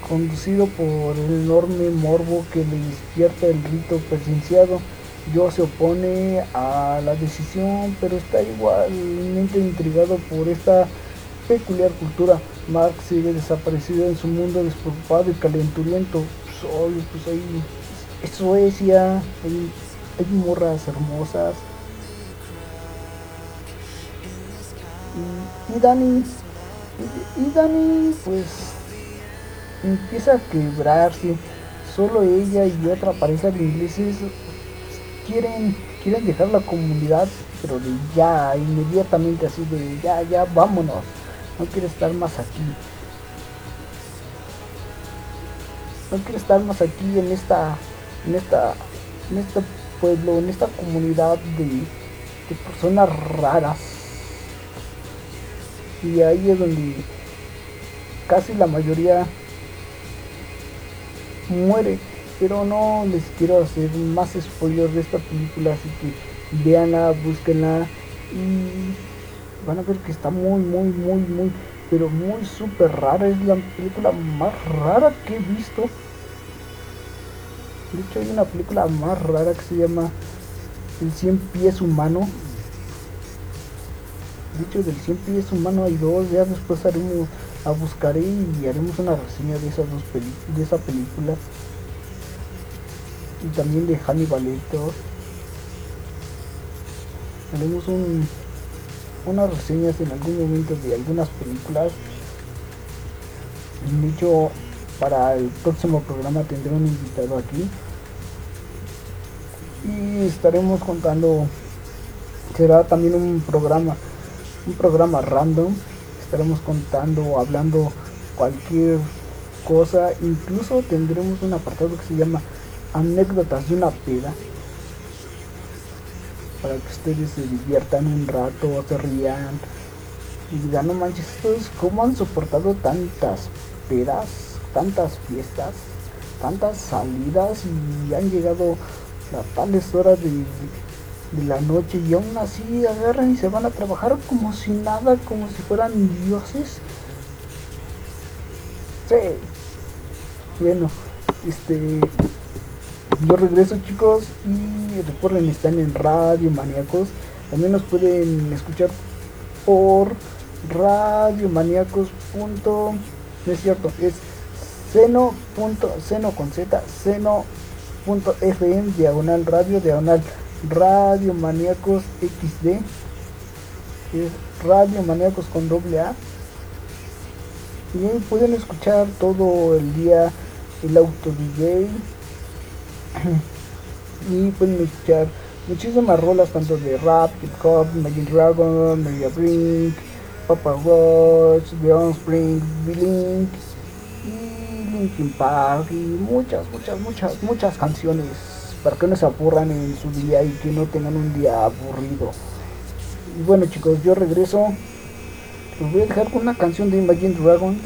[SPEAKER 1] conducido por el enorme morbo que le despierta el rito presenciado. Yo se opone a la decisión, pero está igualmente intrigado por esta peculiar cultura. Mark sigue desaparecido en su mundo despreocupado y calenturiento. Pues, pues ahí es Suecia, hay, hay morras hermosas. Y, Dani, y, Dani, pues empieza a quebrarse. Solo ella y otra pareja de ingleses quieren, quieren dejar la comunidad, pero de ya, inmediatamente así de ya, ya, vámonos. No quiere estar más aquí. No quiere estar más aquí en esta en esta en este pueblo, en esta comunidad de, personas raras. Y ahí es donde casi la mayoría muere. Pero no les quiero hacer más spoilers de esta película, así que veanla, búsquenla y van a ver que está muy, muy, muy, muy, pero muy súper rara. Es la película más rara que he visto. De hecho hay una película más rara que se llama El 100 pies humano. De hecho del 100 pies humano hay dos, ya después haremos, buscaré y haremos una reseña de esas dos de esa película. Y también de Hannibal Lecter. Haremos un, unas reseñas en algún momento de algunas películas. De hecho, para el próximo programa tendré un invitado aquí y estaremos contando será también un programa un programa random estaremos contando hablando cualquier cosa. Incluso tendremos un apartado que se llama anécdotas de una peda. Para que ustedes se diviertan un rato se rían. Y digan no manches cómo han soportado tantas pedas tantas fiestas, tantas salidas y han llegado a tales horas de, la noche y aún así agarran y se van a trabajar como si nada, como si fueran dioses. Sí. Bueno, este yo regreso chicos y recuerden están en Radio Maníacos. También nos pueden escuchar por Radio Maníacos. No es cierto, es seno, punto, seno con z, seno.fm, diagonal radio, diagonal radio maníacos xd, es radio maníacos con doble A. Y pueden escuchar todo el día el auto DJ. [clears throat] y pueden escuchar muchísimas rolas tanto de rap, hip hop, Imagine Dragon, Maria Brink, Papa Roach, The Spring, Blink Linkin Park y muchas, muchas, muchas, muchas canciones para que no se aburran en su día y que no tengan un día aburrido. Y bueno chicos, yo regreso. Los voy a dejar con una canción de Imagine Dragons.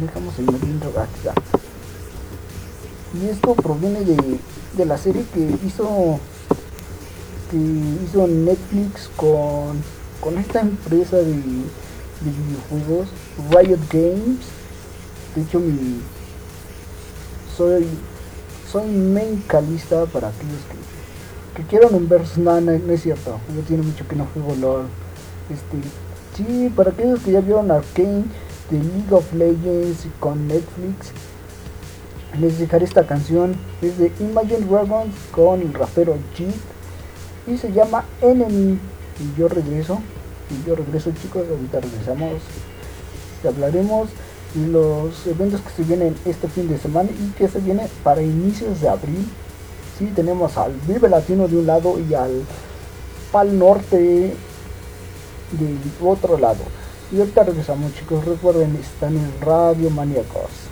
[SPEAKER 1] Dejamos Imagine Dragons. Y esto proviene de, la serie que hizo que hizo Netflix con, con esta empresa de, de videojuegos, Riot Games de hecho, mi, soy, soy main calista para aquellos que, que quieran un versus. No, no, es cierto. Yo tiene mucho que no juego LOL. Este, sí, para aquellos que ya vieron Arcane de League of Legends con Netflix, les dejaré esta canción. Es de Imagine Dragons con el rapero G. Y se llama Enemy. Y yo regreso. Y yo regreso, chicos. Ahorita regresamos. Y hablaremos los eventos que se vienen este fin de semana y que se viene para inicios de abril. si tenemos al Vive Latino de un lado y al Pal Norte del otro lado. Y ahorita regresamos chicos, recuerden, están en Radio Maníacos.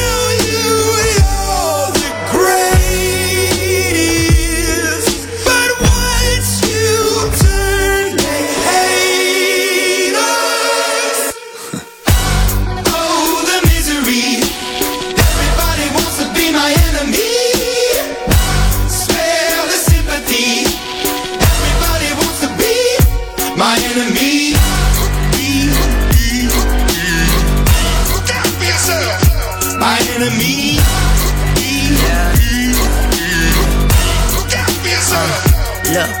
[SPEAKER 2] Enemy. Yourself. Look,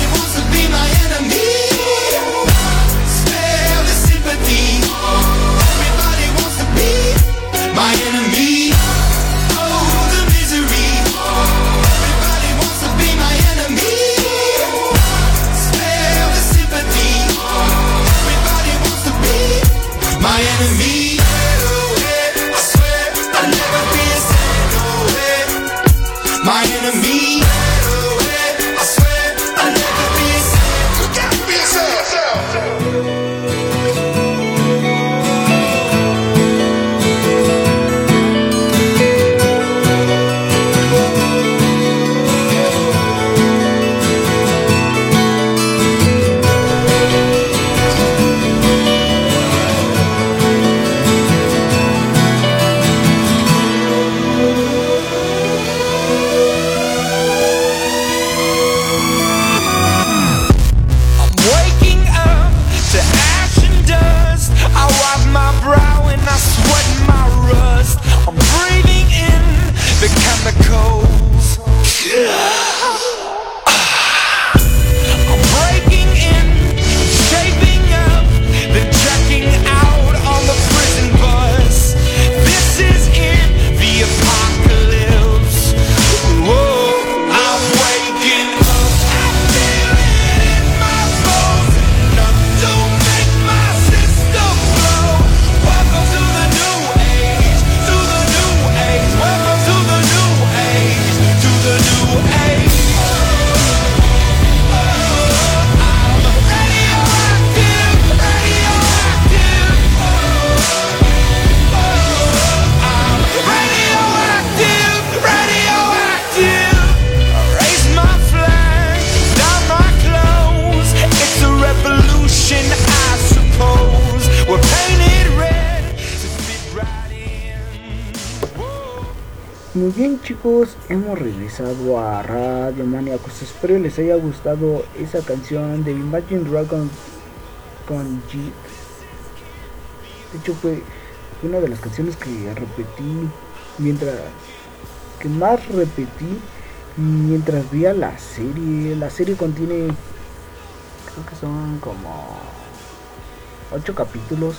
[SPEAKER 1] chicos, hemos regresado a Radio Maniacos. Espero les haya gustado esa canción de Imagine Dragons con Jeep. De hecho fue una de las canciones que repetí mientras que más repetí mientras veía la serie. La serie contiene creo que son como 8 capítulos.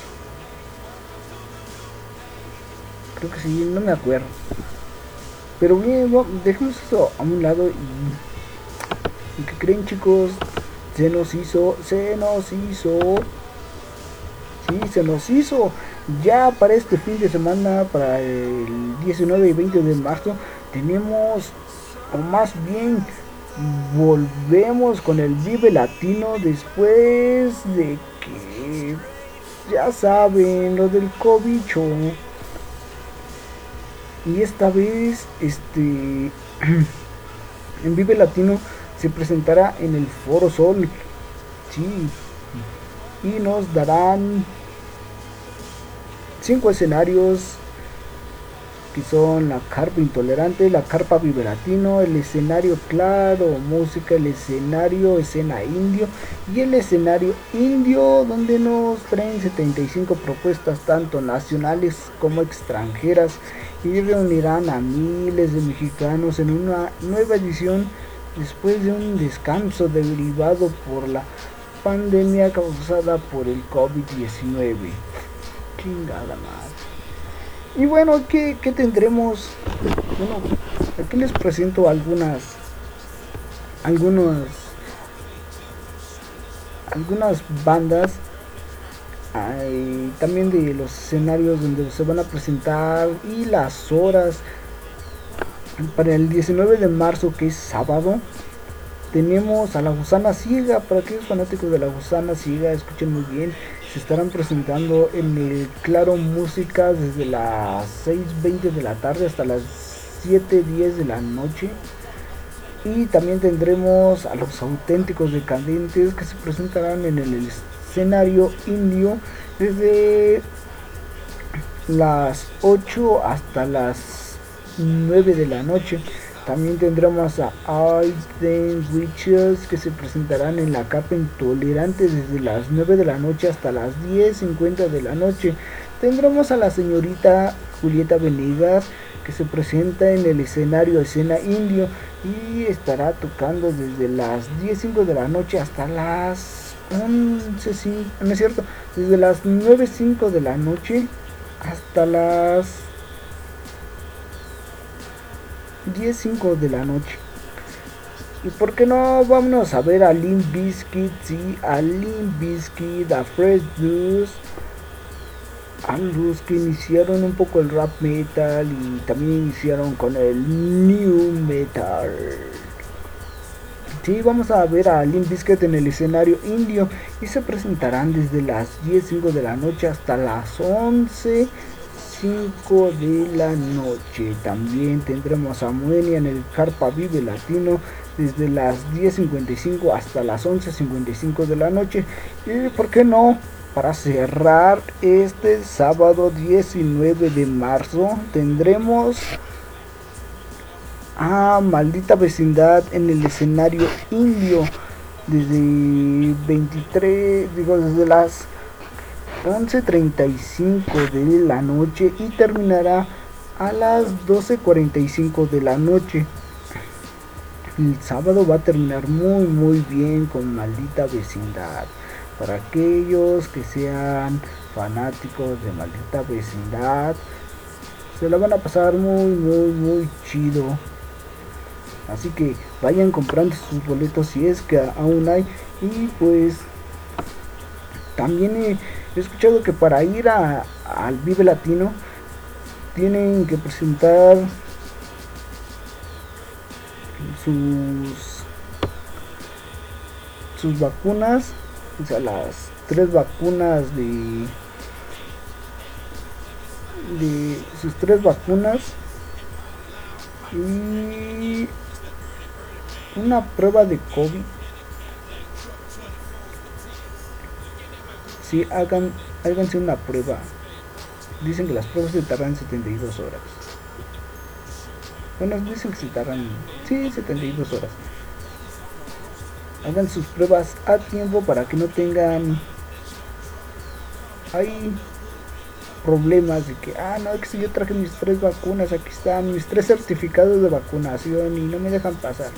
[SPEAKER 1] Creo que sí, no me acuerdo. Pero bien, va- dejemos eso a un lado y, y que creen chicos, se nos hizo, se nos hizo, sí, se nos hizo. Ya para este fin de semana, para el 19 y 20 de marzo, tenemos, o más bien, volvemos con el Vive Latino después de que ya saben lo del COVID y esta vez este [clears throat] en Vive Latino se presentará en el Foro Sol. Sí. Y nos darán cinco escenarios que son la carpa intolerante, la carpa viveratino, el escenario claro, música, el escenario escena indio y el escenario indio donde nos traen 75 propuestas tanto nacionales como extranjeras y reunirán a miles de mexicanos en una nueva edición después de un descanso derivado por la pandemia causada por el COVID-19. Chingada madre. Y bueno, ¿qué, qué tendremos? Bueno, aquí les presento algunas, algunos, algunas bandas, también de los escenarios donde se van a presentar y las horas. Para el 19 de marzo, que es sábado, tenemos a la gusana ciega. Para aquellos fanáticos de la gusana ciega, escuchen muy bien se estarán presentando en el Claro Música desde las 6.20 de la tarde hasta las 7.10 de la noche. Y también tendremos a los auténticos decadentes que se presentarán en el escenario indio desde las 8 hasta las 9 de la noche. También tendremos a Aiden Witches que se presentarán en la capa intolerante desde las 9 de la noche hasta las 10.50 de la noche. Tendremos a la señorita Julieta Venegas que se presenta en el escenario escena indio y estará tocando desde las 10.05 de la noche hasta las 11.05, no es cierto, desde las 9.05 de la noche hasta las 10.05 de la noche. ¿Y por qué no? Vámonos a ver a Limp Bizkit, sí, a Limp Bizkit, a Fresh Juice, a los que iniciaron un poco el rap metal y también iniciaron con el new metal. Sí, vamos a ver a Limp Bizkit en el escenario indio y se presentarán desde las 10.05 de la noche hasta las 11 5 de la noche. También tendremos a Moenia en el Carpa Vive Latino desde las 10.55 hasta las 11.55 de la noche. Y por qué no, para cerrar este sábado 19 de marzo tendremos a Maldita Vecindad en el escenario indio desde 23, digo, desde las 11.35 de la noche y terminará a las 12.45 de la noche. El sábado va a terminar muy muy bien con maldita vecindad. Para aquellos que sean fanáticos de maldita vecindad, se la van a pasar muy muy muy chido. Así que vayan comprando sus boletos si es que aún hay. Y pues también He escuchado que para ir a, al Vive Latino tienen que presentar sus sus vacunas, o sea, las tres vacunas de de sus tres vacunas y una prueba de COVID si hagan, háganse una prueba. Dicen que las pruebas se tardan 72 horas. Bueno, dicen que se tardan, sí, 72 horas. Hagan sus pruebas a tiempo para que no tengan hay problemas de que, ah, no, es que si yo traje mis tres vacunas, aquí están mis tres certificados de vacunación y no me dejan pasar.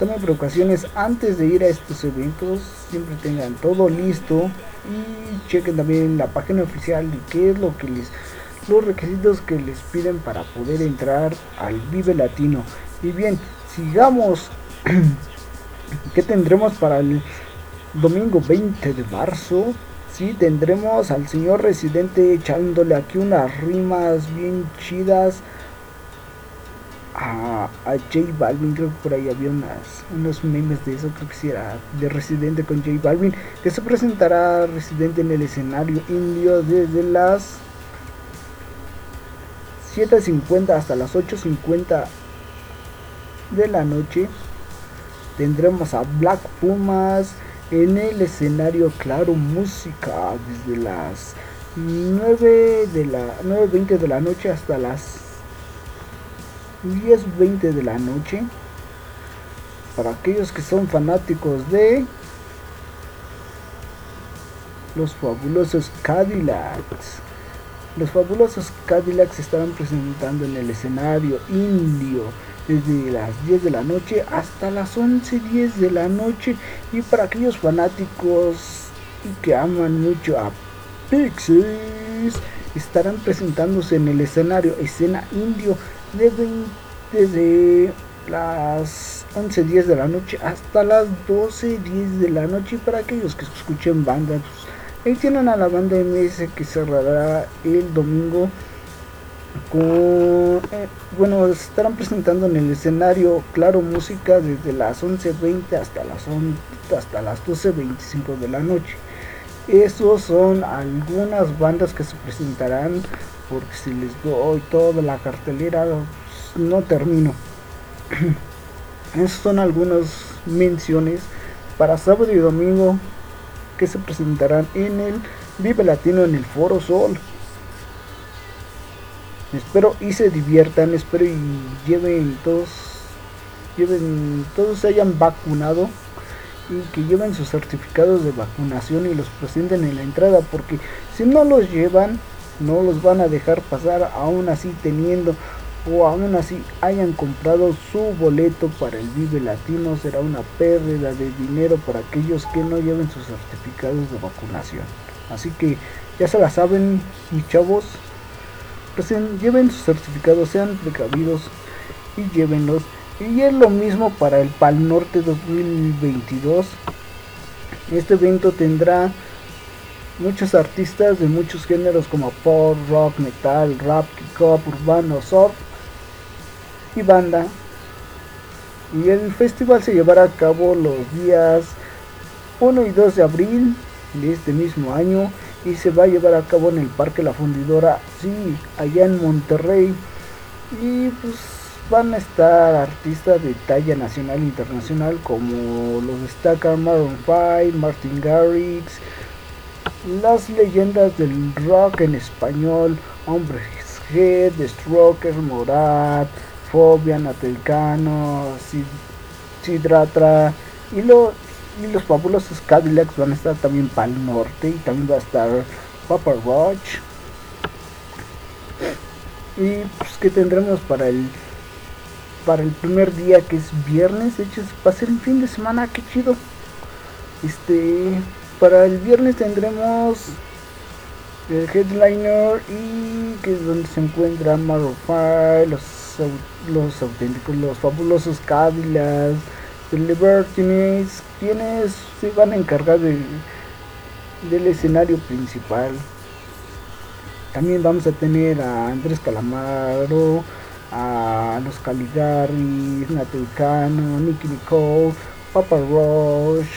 [SPEAKER 1] Tomen precauciones antes de ir a estos eventos, siempre tengan todo listo y chequen también la página oficial de qué es lo que les los requisitos que les piden para poder entrar al Vive Latino. Y bien, sigamos. [clears throat] ¿Qué tendremos para el domingo 20 de marzo? Sí, tendremos al señor residente echándole aquí unas rimas bien chidas a, a J Balvin, creo que por ahí había unas, unos memes de eso, creo que sí era de Residente con J Balvin, que se presentará Residente en el escenario indio desde las 7.50 hasta las 8.50 de la noche. Tendremos a Black Pumas en el escenario Claro Música desde las 9 de la 9.20 de la noche hasta las 10.20 de la noche. Para aquellos que son fanáticos de los fabulosos Cadillacs. Los fabulosos Cadillacs estarán presentando en el escenario indio desde las 10 de la noche hasta las 11.10 de la noche. Y para aquellos fanáticos que aman mucho a Pixies, estarán presentándose en el escenario escena indio de 20 desde las 11.10 de la noche hasta las 12.10 de la noche. Para aquellos que escuchen bandas, pues, ahí tienen a la banda MS que cerrará el domingo con eh, bueno estarán presentando en el escenario claro música desde las 11.20 hasta las 11, hasta las 12.25 de la noche esos son algunas bandas que se presentarán porque si les doy toda la cartelera pues, no termino. [clears throat] Esas son algunas menciones para sábado y domingo que se presentarán en el Vive Latino en el Foro Sol. Espero y se diviertan, espero y lleven todos, lleven, todos se hayan vacunado y que lleven sus certificados de vacunación y los presenten en la entrada, porque si no los llevan, no los van a dejar pasar, aún así teniendo o aún así hayan comprado su boleto para el Vive Latino, será una pérdida de dinero para aquellos que no lleven sus certificados de vacunación. Así que ya se la saben, mis chavos, lleven sus certificados, sean precavidos y llévenlos. Y es lo mismo para el Pal Norte 2022. Este evento tendrá muchos artistas de muchos géneros como pop, rock, metal, rap, hip-hop, urbano, surf y banda. Y el festival se llevará a cabo los días 1 y 2 de abril de este mismo año y se va a llevar a cabo en el Parque La Fundidora, sí, allá en Monterrey. Y pues van a estar artistas de talla nacional e internacional como los destacan Maroon 5, Martin Garrix, las leyendas del rock en español, Hombres G, The Strokers, Morat, Fobia, Natelcano, Sidratra y lo y los fabulosos Cadillacs van a estar también para el norte y también va a estar Papa Roach. Y pues que tendremos para el para el primer día que es viernes, de hecho va a ser el fin de semana, que chido. Este para el viernes tendremos el headliner y que es donde se encuentra Maroon los los auténticos, los fabulosos Cadillacs The Libertines, quienes se van a encargar del escenario principal. También vamos a tener a Andrés Calamaro, a los Caligaris, Natelcano, Nicky Nicole, Papa Roche,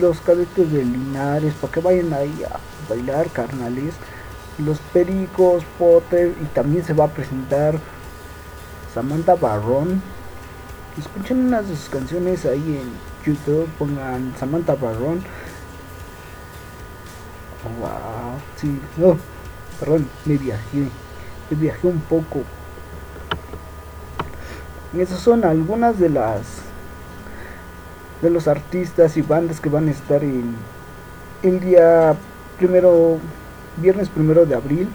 [SPEAKER 1] los cadetes de Linares, para que vayan ahí a bailar carnales. Los Pericos, Potter y también se va a presentar Samantha Barrón escuchen unas de sus canciones ahí en YouTube, pongan Samantha Barron. wow, sí, no, perdón, me viajé, me viajé un poco. Esas son algunas de las de los artistas y bandas que van a estar en el día primero, viernes primero de abril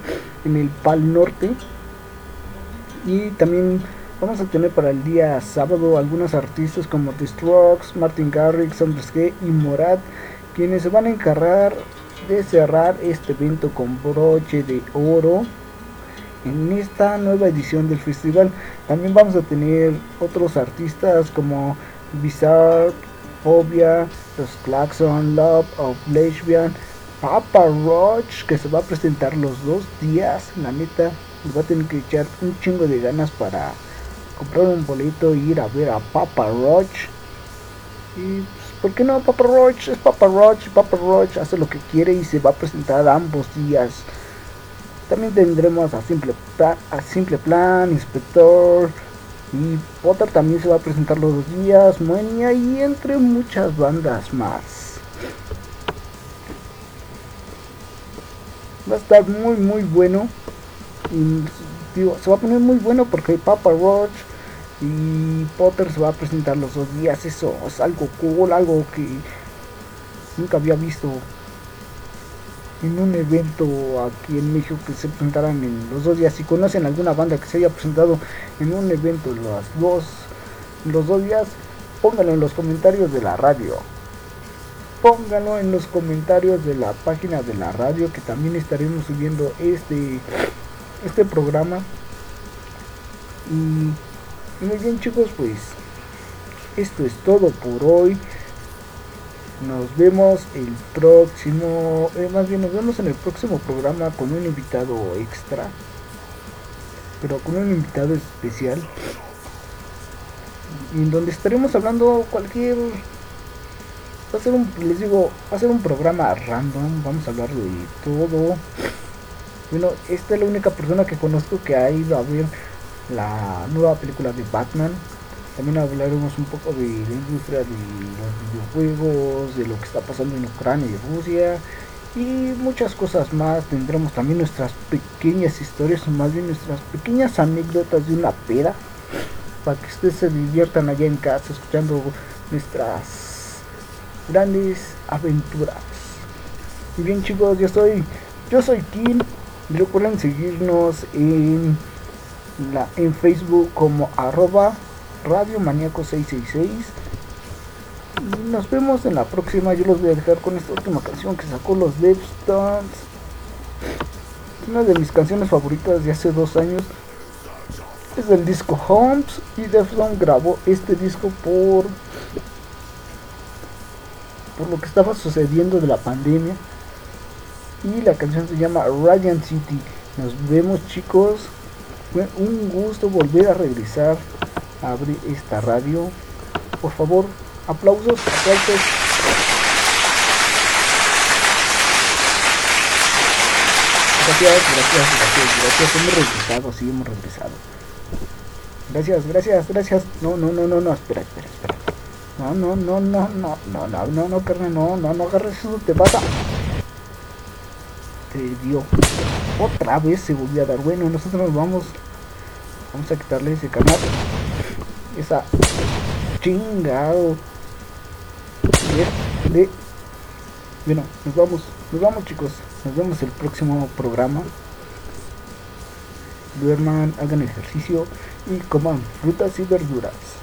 [SPEAKER 1] en el Pal Norte y también Vamos a tener para el día sábado algunos artistas como The Strokes, Martin Garrix, Hombres G y Morat, quienes se van a encargar de cerrar este evento con broche de oro en esta nueva edición del festival. También vamos a tener otros artistas como Bizarre, Phobia, Los Claxon, Love of Lesbian, Papa Roach, que se va a presentar los dos días. La neta, va a tener que echar un chingo de ganas para comprar un boleto e ir a ver a Papa Roach. Y pues, ¿por qué no? Papa Roach es Papa Roach. Papa Roach hace lo que quiere y se va a presentar ambos días. También tendremos a Simple, Pla- a Simple Plan, Inspector. Y Potter también se va a presentar los dos días. Moenia y entre muchas bandas más. Va a estar muy muy bueno. Y se va a poner muy bueno porque Papa Roach y Potter se va a presentar los dos días. Eso es algo cool, algo que nunca había visto en un evento aquí en México que se presentaran en los dos días. Si conocen alguna banda que se haya presentado en un evento los dos, los dos días, pónganlo en los comentarios de la radio. Pónganlo en los comentarios de la página de la radio que también estaremos subiendo este este programa. Y, muy bien chicos, pues esto es todo por hoy. Nos vemos el próximo, eh, más bien nos vemos en el próximo programa con un invitado extra, pero con un invitado especial, en donde estaremos hablando cualquier, va a ser un, les digo, va a ser un programa random, vamos a hablar de todo. Bueno, esta es la única persona que conozco que ha ido a ver la nueva película de Batman. También hablaremos un poco de la industria de los videojuegos, de lo que está pasando en Ucrania y Rusia y muchas cosas más. Tendremos también nuestras pequeñas historias, o más bien nuestras pequeñas anécdotas de una pera, para que ustedes se diviertan allá en casa escuchando nuestras grandes aventuras. Y bien chicos, yo soy, yo soy Kim. Recuerden seguirnos en la en Facebook como arroba Radio Maníaco 666. Y nos vemos en la próxima. Yo los voy a dejar con esta última canción que sacó los Devstones. Una de mis canciones favoritas de hace dos años. Es del disco Homes. Y Deftones grabó este disco por. Por lo que estaba sucediendo de la pandemia. Y la canción se llama Radiant City. Nos vemos chicos. Un gusto volver a regresar a abrir esta radio. Por favor, aplausos, aplausos. Gracias, gracias, gracias, gracias. Hemos regresado, sí, hemos regresado. Gracias, gracias, gracias. No, no, no, no, no, espera, espera, espera. No, no, no, no, no, no, no, no, no, carnal, no, no, no agarres eso, te vas a... Te dio. Otra vez se volvió a dar. Bueno, nosotros nos vamos. Vamos a quitarle ese canal. Esa chingado. De, Bueno, nos vamos. Nos vamos chicos. Nos vemos el próximo programa. Duerman, hagan ejercicio y coman frutas y verduras.